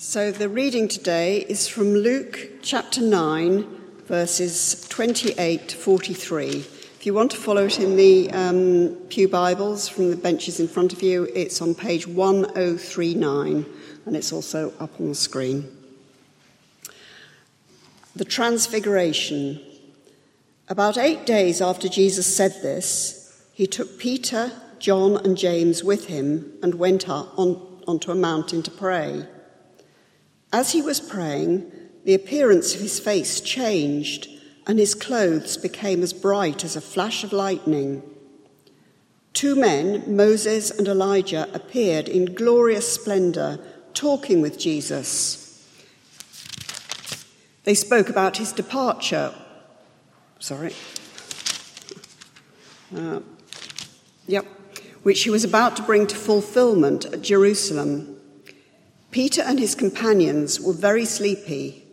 So the reading today is from Luke chapter 9, verses 28 to 43. If you want to follow it in the um, Pew Bibles from the benches in front of you, it's on page 1039 and it's also up on the screen. The Transfiguration. About eight days after Jesus said this, he took Peter, John, and James with him and went up on, onto a mountain to pray. As he was praying, the appearance of his face changed, and his clothes became as bright as a flash of lightning. Two men, Moses and Elijah, appeared in glorious splendor, talking with Jesus. They spoke about his departure. Sorry. Uh, yep. Which he was about to bring to fulfillment at Jerusalem. Peter and his companions were very sleepy,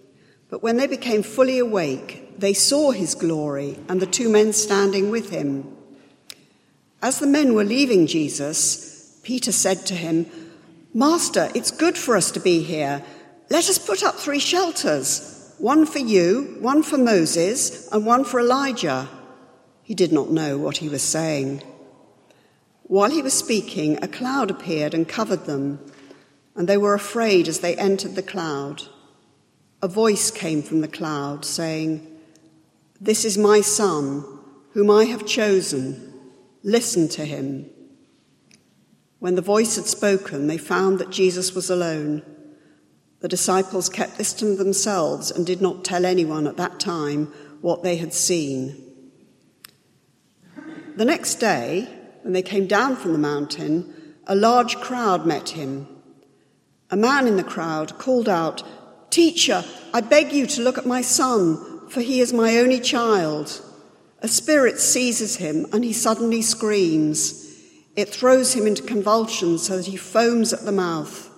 but when they became fully awake, they saw his glory and the two men standing with him. As the men were leaving Jesus, Peter said to him, Master, it's good for us to be here. Let us put up three shelters one for you, one for Moses, and one for Elijah. He did not know what he was saying. While he was speaking, a cloud appeared and covered them and they were afraid as they entered the cloud. A voice came from the cloud saying, This is my son, whom I have chosen. Listen to him. When the voice had spoken, they found that Jesus was alone. The disciples kept this to themselves and did not tell anyone at that time what they had seen. The next day, when they came down from the mountain, a large crowd met him. A man in the crowd called out, Teacher, I beg you to look at my son, for he is my only child. A spirit seizes him, and he suddenly screams. It throws him into convulsions so that he foams at the mouth.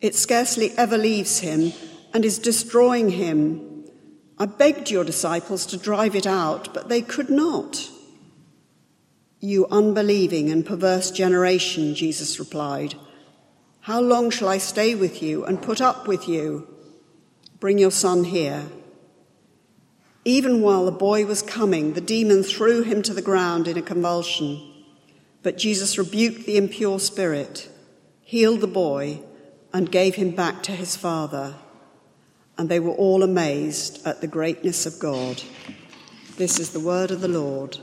It scarcely ever leaves him and is destroying him. I begged your disciples to drive it out, but they could not. You unbelieving and perverse generation, Jesus replied. How long shall I stay with you and put up with you? Bring your son here. Even while the boy was coming, the demon threw him to the ground in a convulsion. But Jesus rebuked the impure spirit, healed the boy, and gave him back to his father. And they were all amazed at the greatness of God. This is the word of the Lord.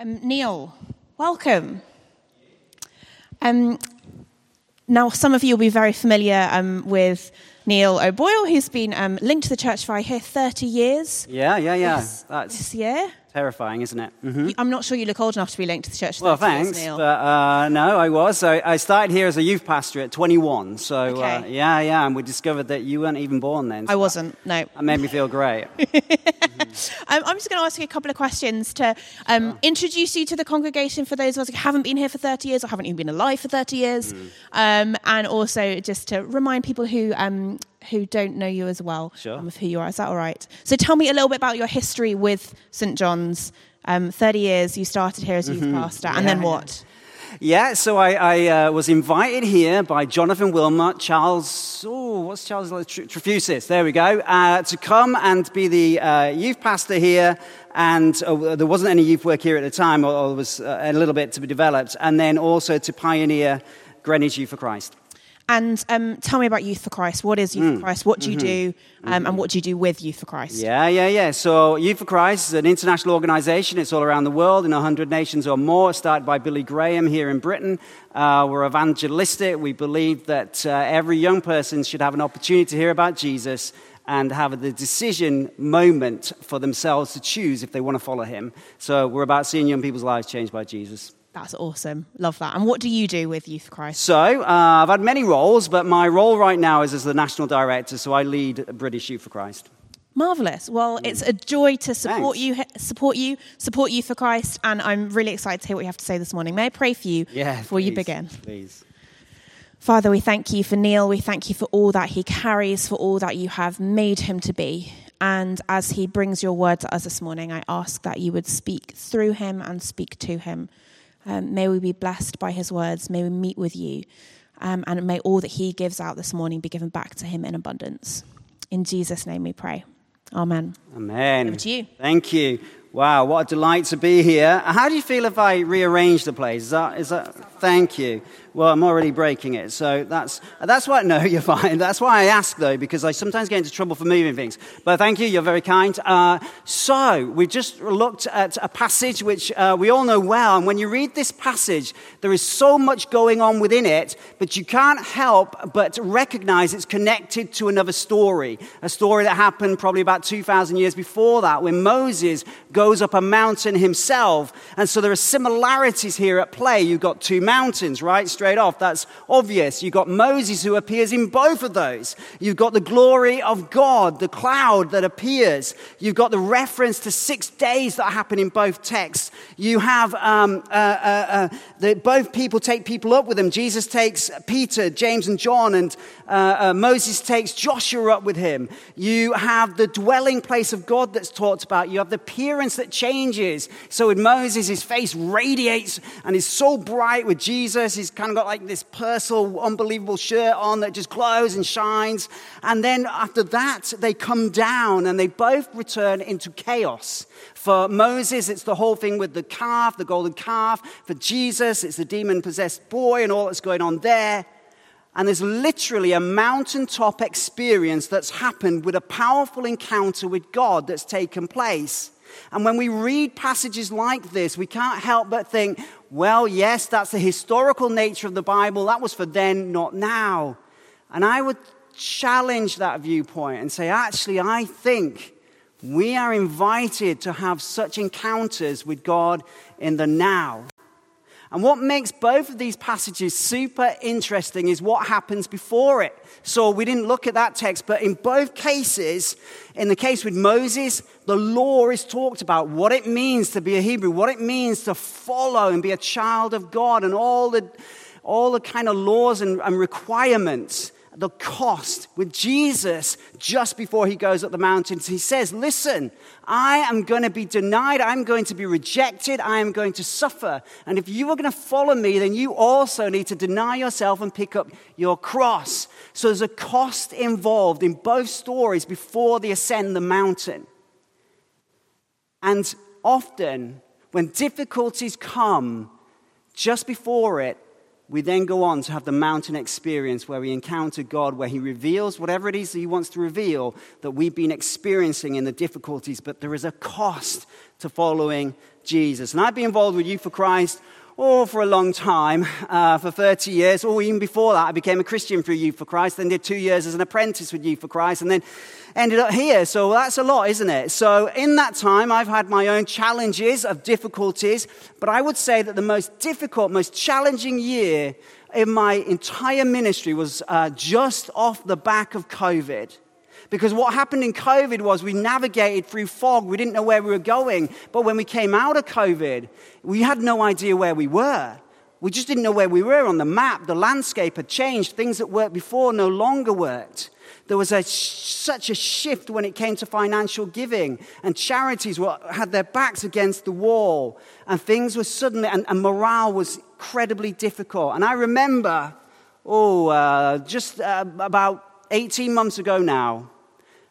Um, Neil, welcome. Um, now, some of you will be very familiar um, with Neil O'Boyle, who's been um, linked to the church for, I hear, 30 years. Yeah, yeah, yeah. This, That's this year. Terrifying, isn't it? Mm-hmm. I'm not sure you look old enough to be linked to the church. Well, thanks. Years, but uh, no, I was. So I started here as a youth pastor at 21. So uh, okay. uh, yeah, yeah, and we discovered that you weren't even born then. So I wasn't. No. That made me feel great. mm-hmm. um, I'm just going to ask you a couple of questions to um, sure. introduce you to the congregation for those of us who haven't been here for 30 years or haven't even been alive for 30 years, mm. um, and also just to remind people who um, who don't know you as well sure. of who you are. Is that all right? So tell me a little bit about your history with St John's. Um, 30 years, you started here as youth mm-hmm. pastor, and yeah, then what? Yeah, so I, I uh, was invited here by Jonathan Wilmot, Charles, oh, what's Charles? Trefusis, there we go, uh, to come and be the uh, youth pastor here. And uh, there wasn't any youth work here at the time, or, or there was uh, a little bit to be developed. And then also to pioneer Greenwich Youth for Christ. And um, tell me about Youth for Christ. What is Youth mm. for Christ? What do you mm-hmm. do? Um, mm-hmm. And what do you do with Youth for Christ? Yeah, yeah, yeah. So, Youth for Christ is an international organization. It's all around the world in 100 nations or more. Started by Billy Graham here in Britain. Uh, we're evangelistic. We believe that uh, every young person should have an opportunity to hear about Jesus and have the decision moment for themselves to choose if they want to follow him. So, we're about seeing young people's lives changed by Jesus. That's awesome. Love that. And what do you do with Youth for Christ? So, uh, I've had many roles, but my role right now is as the national director, so I lead British Youth for Christ. Marvelous. Well, mm. it's a joy to support Thanks. you, support you, support you for Christ, and I'm really excited to hear what you have to say this morning. May I pray for you yeah, before please, you begin? Please. Father, we thank you for Neil. We thank you for all that he carries, for all that you have made him to be. And as he brings your word to us this morning, I ask that you would speak through him and speak to him Um, may we be blessed by his words. May we meet with you. Um, and may all that he gives out this morning be given back to him in abundance. In Jesus' name we pray. Amen. Amen. Over to you. Thank you. Wow, what a delight to be here. How do you feel if I rearrange the place? Is that, is that, thank you. Well, I'm already breaking it. So that's, that's why, no, you're fine. That's why I ask, though, because I sometimes get into trouble for moving things. But thank you, you're very kind. Uh, so, we just looked at a passage which uh, we all know well. And when you read this passage, there is so much going on within it, but you can't help but recognize it's connected to another story. A story that happened probably about 2,000 years before that, when Moses goes up a mountain himself. And so there are similarities here at play. You've got two mountains, right? Straight straight off. That's obvious. You've got Moses who appears in both of those. You've got the glory of God, the cloud that appears. You've got the reference to six days that happen in both texts. You have um, uh, uh, uh, the, both people take people up with them. Jesus takes Peter, James, and John, and uh, uh, Moses takes Joshua up with him. You have the dwelling place of God that's talked about. You have the appearance that changes. So with Moses, his face radiates and is so bright. With Jesus, he's kind of got like this personal, unbelievable shirt on that just glows and shines. And then after that, they come down and they both return into chaos. For Moses, it's the whole thing with the calf, the golden calf. For Jesus, it's the demon possessed boy and all that's going on there. And there's literally a mountaintop experience that's happened with a powerful encounter with God that's taken place. And when we read passages like this, we can't help but think, well, yes, that's the historical nature of the Bible. That was for then, not now. And I would challenge that viewpoint and say, actually, I think we are invited to have such encounters with God in the now. And what makes both of these passages super interesting is what happens before it. So we didn't look at that text, but in both cases, in the case with Moses, the law is talked about what it means to be a Hebrew, what it means to follow and be a child of God, and all the, all the kind of laws and, and requirements the cost with Jesus just before he goes up the mountains. He says, Listen, I am going to be denied. I'm going to be rejected. I am going to suffer. And if you are going to follow me, then you also need to deny yourself and pick up your cross. So there's a cost involved in both stories before they ascend the mountain. And often, when difficulties come just before it, we then go on to have the mountain experience where we encounter God, where He reveals whatever it is that He wants to reveal that we've been experiencing in the difficulties. But there is a cost to following Jesus. And I've been involved with Youth for Christ oh, for a long time, uh, for 30 years, or even before that, I became a Christian through Youth for Christ, then did two years as an apprentice with Youth for Christ, and then ended up here. So that's a lot, isn't it? So in that time, I've had my own challenges of difficulties, but I would say that the most difficult, most challenging year in my entire ministry was uh, just off the back of COVID. Because what happened in COVID was we navigated through fog. We didn't know where we were going. But when we came out of COVID, we had no idea where we were. We just didn't know where we were on the map. The landscape had changed. Things that worked before no longer worked. There was a, such a shift when it came to financial giving, and charities were, had their backs against the wall, and things were suddenly, and, and morale was incredibly difficult. And I remember, oh, uh, just uh, about 18 months ago now,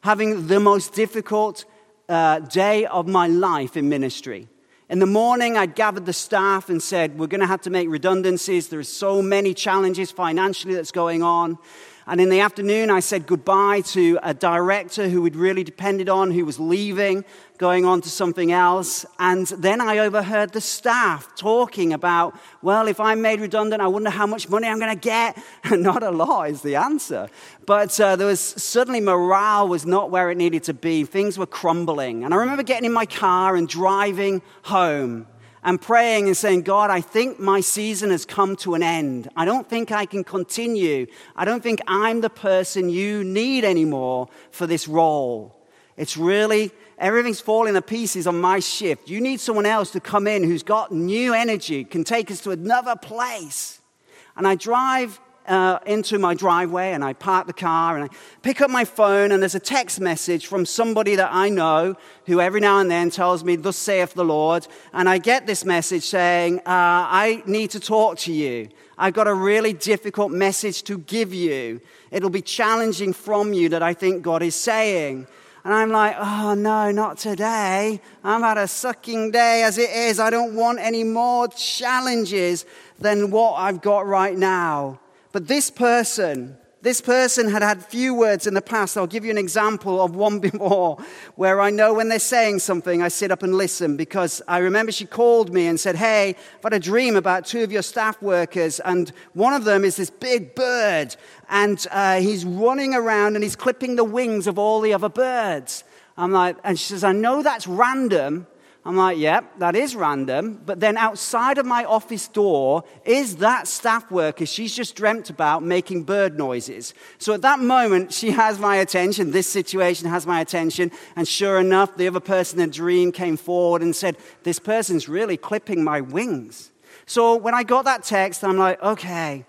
having the most difficult uh, day of my life in ministry. In the morning, I'd gathered the staff and said, We're going to have to make redundancies. There are so many challenges financially that's going on. And in the afternoon, I said goodbye to a director who we'd really depended on, who was leaving, going on to something else. And then I overheard the staff talking about, well, if I'm made redundant, I wonder how much money I'm going to get. not a lot is the answer. But uh, there was suddenly morale was not where it needed to be. Things were crumbling. And I remember getting in my car and driving home and praying and saying, God, I think my season has come to an end. I don't think I can continue. I don't think I'm the person you need anymore for this role. It's really, everything's falling to pieces on my shift. You need someone else to come in who's got new energy, can take us to another place. And I drive uh, into my driveway and I park the car and I pick up my phone and there's a text message from somebody that I know who every now and then tells me, Thus saith the Lord. And I get this message saying, uh, I need to talk to you. I've got a really difficult message to give you. It'll be challenging from you that I think God is saying. And I'm like, oh no, not today. I've had a sucking day as it is. I don't want any more challenges than what I've got right now. But this person, this person had had few words in the past. I'll give you an example of one before where I know when they're saying something, I sit up and listen because I remember she called me and said, Hey, I've had a dream about two of your staff workers, and one of them is this big bird, and uh, he's running around and he's clipping the wings of all the other birds. I'm like, and she says, I know that's random, I'm like, yep, yeah, that is random. But then outside of my office door is that staff worker she's just dreamt about making bird noises. So at that moment, she has my attention. This situation has my attention. And sure enough, the other person in the dream came forward and said, This person's really clipping my wings. So when I got that text, I'm like, okay.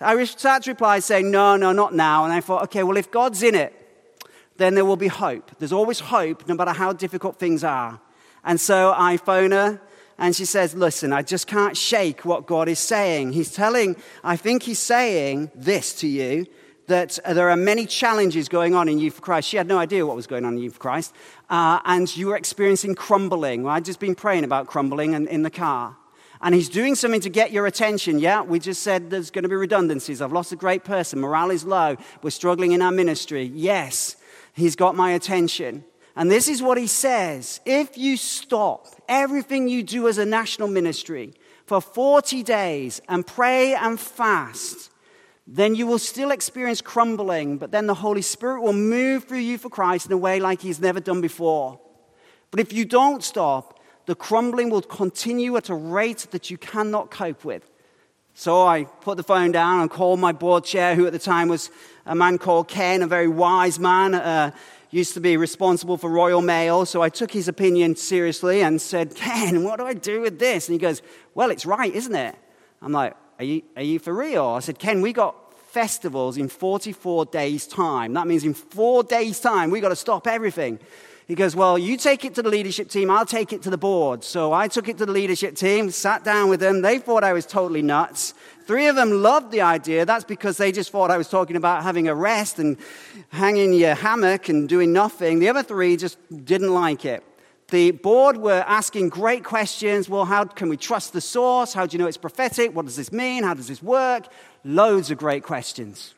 I started to reply saying, no, no, not now. And I thought, okay, well, if God's in it, then there will be hope. There's always hope, no matter how difficult things are. And so I phone her and she says, Listen, I just can't shake what God is saying. He's telling, I think He's saying this to you that there are many challenges going on in Youth for Christ. She had no idea what was going on in Youth for Christ. Uh, and you were experiencing crumbling. Well, I'd just been praying about crumbling in, in the car. And he's doing something to get your attention. Yeah, we just said there's going to be redundancies. I've lost a great person. Morale is low. We're struggling in our ministry. Yes, he's got my attention. And this is what he says if you stop everything you do as a national ministry for 40 days and pray and fast, then you will still experience crumbling, but then the Holy Spirit will move through you for Christ in a way like he's never done before. But if you don't stop, the crumbling will continue at a rate that you cannot cope with. So I put the phone down and called my board chair, who at the time was a man called Ken, a very wise man. Uh, used to be responsible for Royal Mail, so I took his opinion seriously and said, Ken, what do I do with this? And he goes, Well, it's right, isn't it? I'm like, Are you, are you for real? I said, Ken, we got festivals in 44 days' time. That means in four days' time, we got to stop everything. He goes, Well, you take it to the leadership team, I'll take it to the board. So I took it to the leadership team, sat down with them. They thought I was totally nuts. Three of them loved the idea. That's because they just thought I was talking about having a rest and hanging your hammock and doing nothing. The other three just didn't like it. The board were asking great questions. Well, how can we trust the source? How do you know it's prophetic? What does this mean? How does this work? Loads of great questions.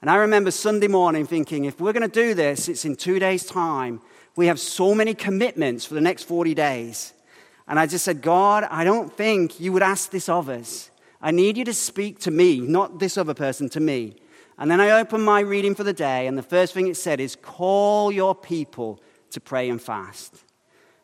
And I remember Sunday morning thinking, if we're going to do this, it's in two days' time. We have so many commitments for the next 40 days. And I just said, God, I don't think you would ask this of us. I need you to speak to me, not this other person, to me. And then I opened my reading for the day, and the first thing it said is, Call your people to pray and fast.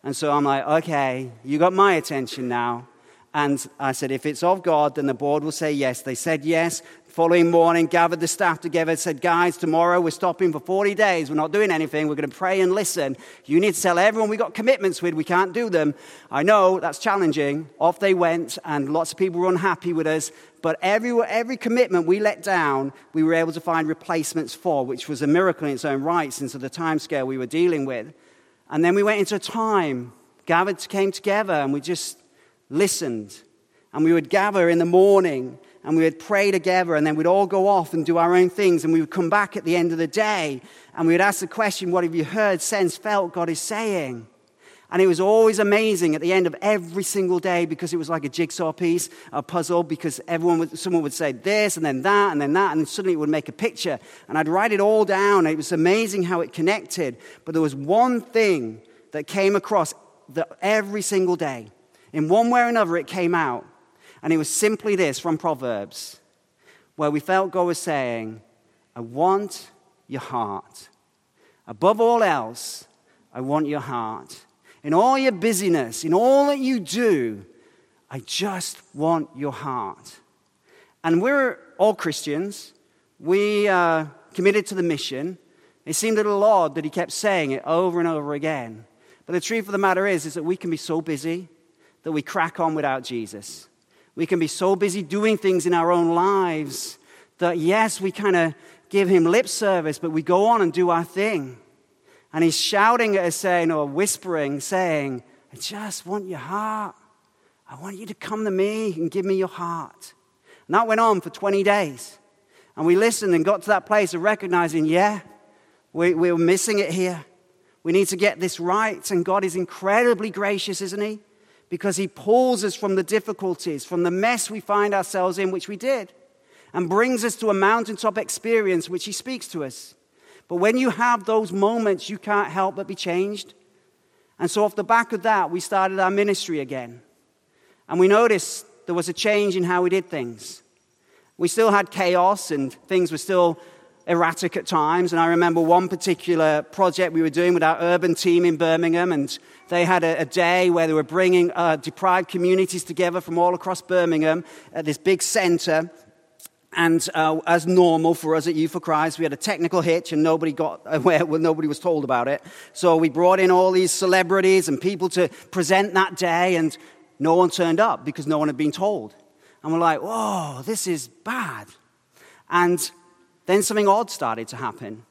And so I'm like, Okay, you got my attention now. And I said, If it's of God, then the board will say yes. They said yes. Following morning, gathered the staff together, said, Guys, tomorrow we're stopping for 40 days. We're not doing anything. We're going to pray and listen. You need to tell everyone we got commitments with. We can't do them. I know that's challenging. Off they went, and lots of people were unhappy with us. But every, every commitment we let down, we were able to find replacements for, which was a miracle in its own right since the time scale we were dealing with. And then we went into a time, gathered, came together, and we just listened. And we would gather in the morning and we would pray together, and then we'd all go off and do our own things, and we would come back at the end of the day, and we would ask the question, What have you heard, sensed, felt God is saying? And it was always amazing at the end of every single day because it was like a jigsaw piece, a puzzle, because everyone would, someone would say this and then that and then that, and suddenly it would make a picture. And I'd write it all down. It was amazing how it connected. But there was one thing that came across the, every single day. In one way or another, it came out. And it was simply this from Proverbs, where we felt God was saying, I want your heart. Above all else, I want your heart. In all your busyness, in all that you do, I just want your heart. And we're all Christians. We are committed to the mission. It seemed a little odd that he kept saying it over and over again. But the truth of the matter is, is that we can be so busy that we crack on without Jesus. We can be so busy doing things in our own lives That yes, we kind of give him lip service, but we go on and do our thing. And he's shouting at us, saying, or whispering, saying, I just want your heart. I want you to come to me and give me your heart. And that went on for 20 days. And we listened and got to that place of recognizing, yeah, we, we were missing it here. We need to get this right. And God is incredibly gracious, isn't He? Because He pulls us from the difficulties, from the mess we find ourselves in, which we did, and brings us to a mountaintop experience, which He speaks to us. But when you have those moments, you can't help but be changed. And so, off the back of that, we started our ministry again. And we noticed there was a change in how we did things. We still had chaos and things were still erratic at times. And I remember one particular project we were doing with our urban team in Birmingham, and they had a, a day where they were bringing uh, deprived communities together from all across Birmingham at this big center. And uh, as normal for us at Youth for Christ, we had a technical hitch and nobody got aware, well, nobody was told about it. So we brought in all these celebrities and people to present that day, and no one turned up because no one had been told. And we're like, whoa, this is bad. And then something odd started to happen.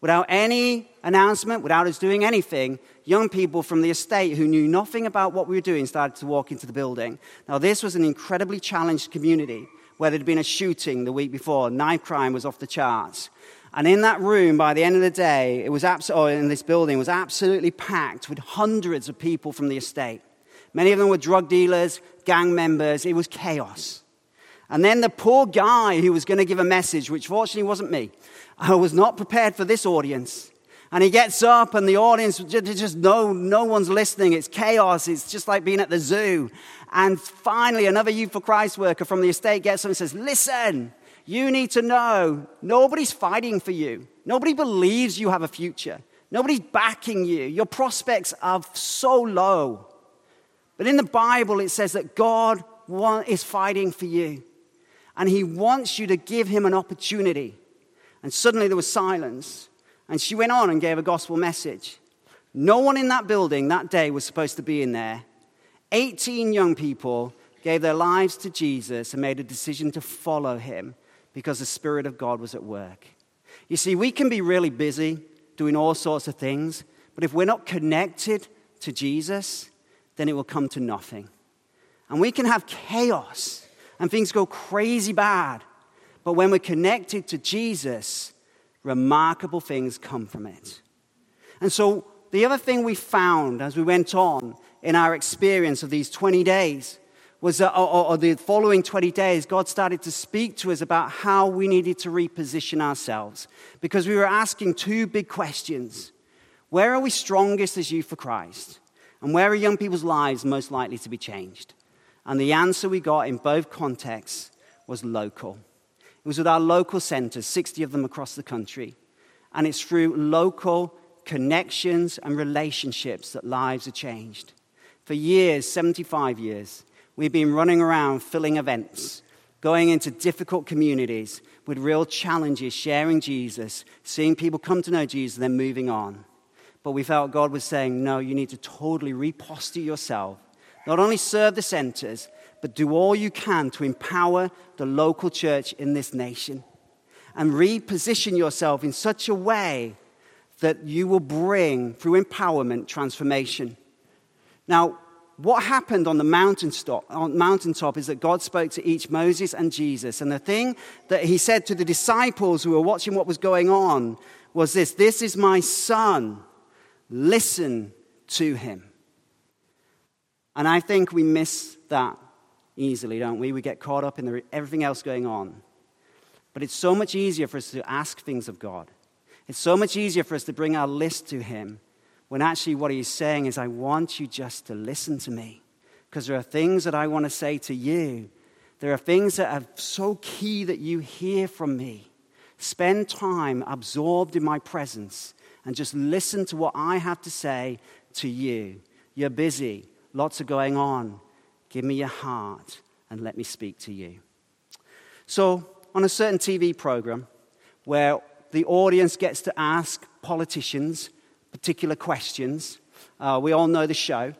Without any announcement, without us doing anything, young people from the estate who knew nothing about what we were doing started to walk into the building. Now, this was an incredibly challenged community where there'd been a shooting the week before. Knife crime was off the charts. And in that room, by the end of the day, it was abs- or oh, in this building, was absolutely packed with hundreds of people from the estate. Many of them were drug dealers, gang members. It was chaos. And then the poor guy who was going to give a message, which fortunately wasn't me, I was not prepared for this audience. And he gets up, and the audience just no, no one's listening. It's chaos. It's just like being at the zoo. And finally, another Youth for Christ worker from the estate gets up and says, Listen, you need to know nobody's fighting for you. Nobody believes you have a future. Nobody's backing you. Your prospects are so low. But in the Bible, it says that God is fighting for you and he wants you to give him an opportunity. And suddenly there was silence, and she went on and gave a gospel message. No one in that building that day was supposed to be in there. 18 young people gave their lives to Jesus and made a decision to follow him because the Spirit of God was at work. You see, we can be really busy doing all sorts of things, but if we're not connected to Jesus, then it will come to nothing. And we can have chaos and things go crazy bad. But when we're connected to Jesus, remarkable things come from it. And so, the other thing we found as we went on in our experience of these 20 days was that, or, or the following 20 days, God started to speak to us about how we needed to reposition ourselves. Because we were asking two big questions Where are we strongest as youth for Christ? And where are young people's lives most likely to be changed? And the answer we got in both contexts was local. It was with our local centers, 60 of them across the country. And it's through local connections and relationships that lives are changed. For years, 75 years, we've been running around filling events, going into difficult communities with real challenges, sharing Jesus, seeing people come to know Jesus, then moving on. But we felt God was saying, no, you need to totally reposture yourself not only serve the centers, but do all you can to empower the local church in this nation and reposition yourself in such a way that you will bring, through empowerment, transformation. Now, what happened on the mountaintop, on mountaintop is that God spoke to each Moses and Jesus. And the thing that he said to the disciples who were watching what was going on was this This is my son. Listen to him. And I think we miss that easily, don't we? We get caught up in the, everything else going on. But it's so much easier for us to ask things of God. It's so much easier for us to bring our list to Him when actually what He's saying is, I want you just to listen to me. Because there are things that I want to say to you. There are things that are so key that you hear from me. Spend time absorbed in my presence and just listen to what I have to say to you. You're busy. Lots are going on. Give me your heart and let me speak to you. So, on a certain TV program where the audience gets to ask politicians particular questions, uh, we all know the show.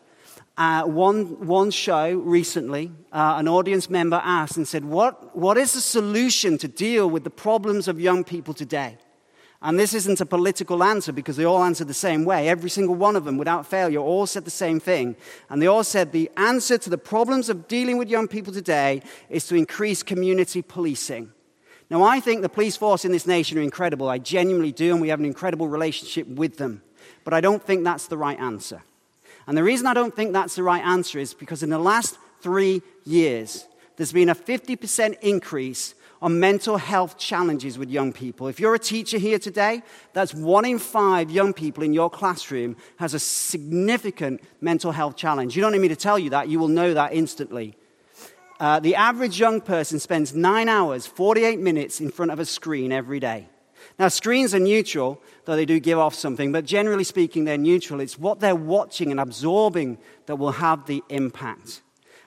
uh, one, one show recently, uh, an audience member asked and said, what, what is the solution to deal with the problems of young people today? And this isn't a political answer because they all answered the same way. Every single one of them, without failure, all said the same thing. And they all said the answer to the problems of dealing with young people today is to increase community policing. Now, I think the police force in this nation are incredible. I genuinely do, and we have an incredible relationship with them. But I don't think that's the right answer. And the reason I don't think that's the right answer is because in the last three years, there's been a 50% increase on mental health challenges with young people. If you're a teacher here today, that's one in five young people in your classroom has a significant mental health challenge. You don't need me to tell you that, you will know that instantly. Uh, the average young person spends nine hours, 48 minutes in front of a screen every day. Now, screens are neutral, though they do give off something, but generally speaking, they're neutral. It's what they're watching and absorbing that will have the impact.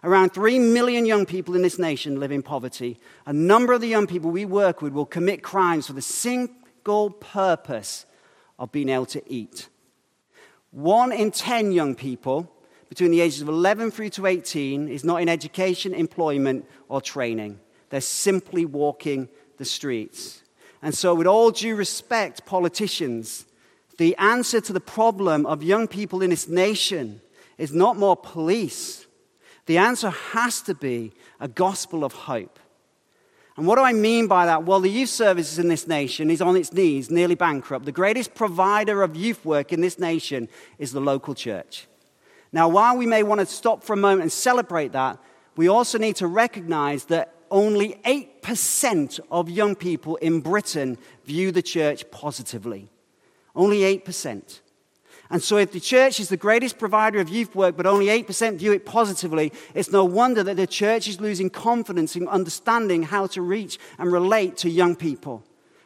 Around 3 million young people in this nation live in poverty. A number of the young people we work with will commit crimes for the single purpose of being able to eat. One in 10 young people between the ages of 11 through to 18 is not in education, employment, or training. They're simply walking the streets. And so, with all due respect, politicians, the answer to the problem of young people in this nation is not more police. The answer has to be a gospel of hope. And what do I mean by that? Well, the youth services in this nation is on its knees, nearly bankrupt. The greatest provider of youth work in this nation is the local church. Now, while we may want to stop for a moment and celebrate that, we also need to recognize that only 8% of young people in Britain view the church positively. Only 8%. And so, if the church is the greatest provider of youth work, but only 8% view it positively, it's no wonder that the church is losing confidence in understanding how to reach and relate to young people.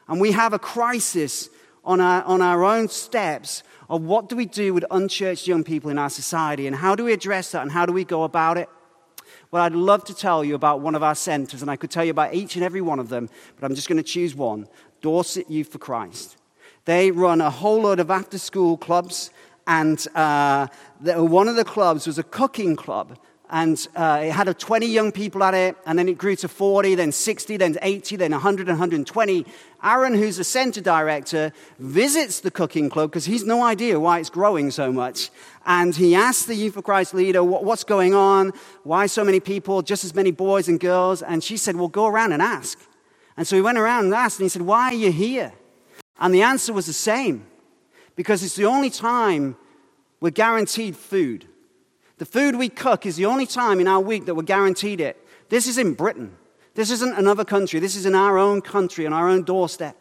And we have a crisis on our, on our own steps of what do we do with unchurched young people in our society, and how do we address that, and how do we go about it? Well, I'd love to tell you about one of our centers, and I could tell you about each and every one of them, but I'm just going to choose one Dorset Youth for Christ. They run a whole load of after school clubs, and uh, the, one of the clubs was a cooking club. And uh, it had a 20 young people at it, and then it grew to 40, then 60, then 80, then 100, 120. Aaron, who's the center director, visits the cooking club because he's no idea why it's growing so much. And he asks the Youth for Christ leader, What's going on? Why so many people, just as many boys and girls? And she said, Well, go around and ask. And so he went around and asked, and he said, Why are you here? And the answer was the same because it's the only time we're guaranteed food. The food we cook is the only time in our week that we're guaranteed it. This is in Britain. This isn't another country. This is in our own country, on our own doorstep.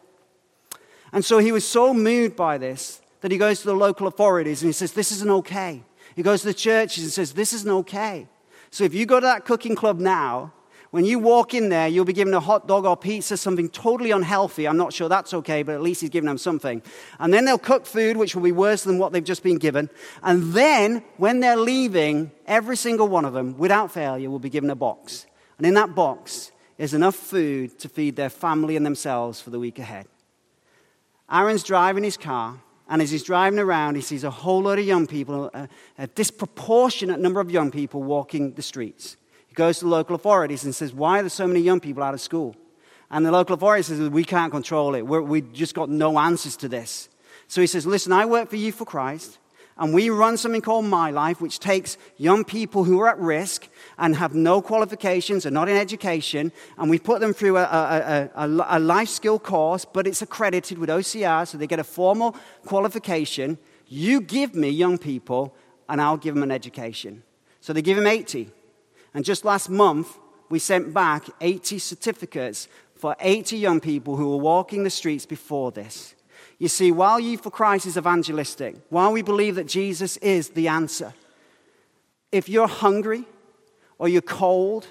And so he was so moved by this that he goes to the local authorities and he says, This isn't okay. He goes to the churches and says, This isn't okay. So if you go to that cooking club now, when you walk in there, you'll be given a hot dog or pizza, something totally unhealthy. I'm not sure that's okay, but at least he's giving them something. And then they'll cook food, which will be worse than what they've just been given. And then, when they're leaving, every single one of them, without failure, will be given a box. And in that box is enough food to feed their family and themselves for the week ahead. Aaron's driving his car, and as he's driving around, he sees a whole lot of young people, a, a disproportionate number of young people walking the streets. He goes to the local authorities and says, Why are there so many young people out of school? And the local authority says, We can't control it. We're, we just got no answers to this. So he says, Listen, I work for Youth for Christ, and we run something called My Life, which takes young people who are at risk and have no qualifications and not in education, and we put them through a, a, a, a life skill course, but it's accredited with OCR, so they get a formal qualification. You give me young people, and I'll give them an education. So they give him 80. And just last month, we sent back 80 certificates for 80 young people who were walking the streets before this. You see, while Youth for Christ is evangelistic, while we believe that Jesus is the answer, if you're hungry or you're cold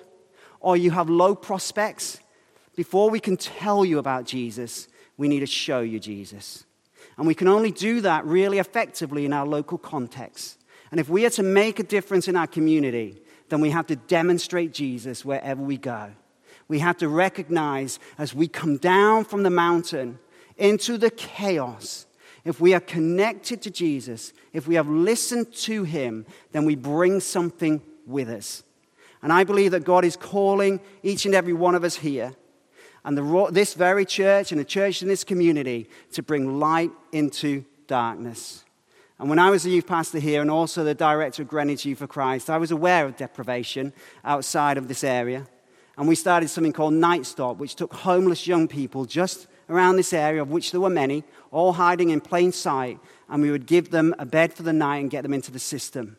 or you have low prospects, before we can tell you about Jesus, we need to show you Jesus. And we can only do that really effectively in our local context. And if we are to make a difference in our community, then we have to demonstrate Jesus wherever we go. We have to recognize as we come down from the mountain into the chaos, If we are connected to Jesus, if we have listened to him, then we bring something with us. And I believe that God is calling each and every one of us here, and the, this very church and the church in this community, to bring light into darkness. And when I was a youth pastor here and also the director of Greenwich Youth for Christ, I was aware of deprivation outside of this area. And we started something called Night Stop, which took homeless young people just around this area, of which there were many, all hiding in plain sight, and we would give them a bed for the night and get them into the system.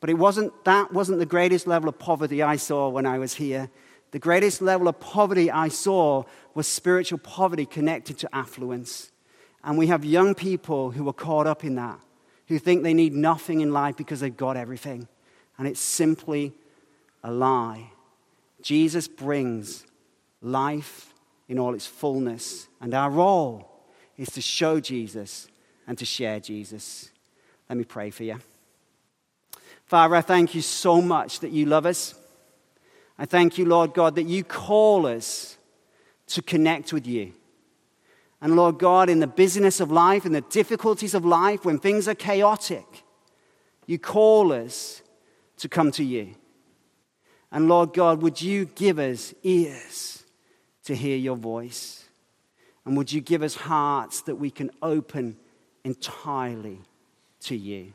But it wasn't, that wasn't the greatest level of poverty I saw when I was here. The greatest level of poverty I saw was spiritual poverty connected to affluence. And we have young people who are caught up in that, who think they need nothing in life because they've got everything. And it's simply a lie. Jesus brings life in all its fullness. And our role is to show Jesus and to share Jesus. Let me pray for you. Father, I thank you so much that you love us. I thank you, Lord God, that you call us to connect with you. And Lord God, in the busyness of life, in the difficulties of life, when things are chaotic, you call us to come to you. And Lord God, would you give us ears to hear your voice? And would you give us hearts that we can open entirely to you?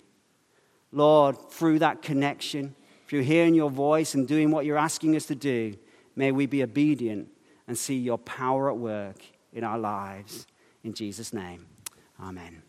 Lord, through that connection, through hearing your voice and doing what you're asking us to do, may we be obedient and see your power at work in our lives. In Jesus' name, amen.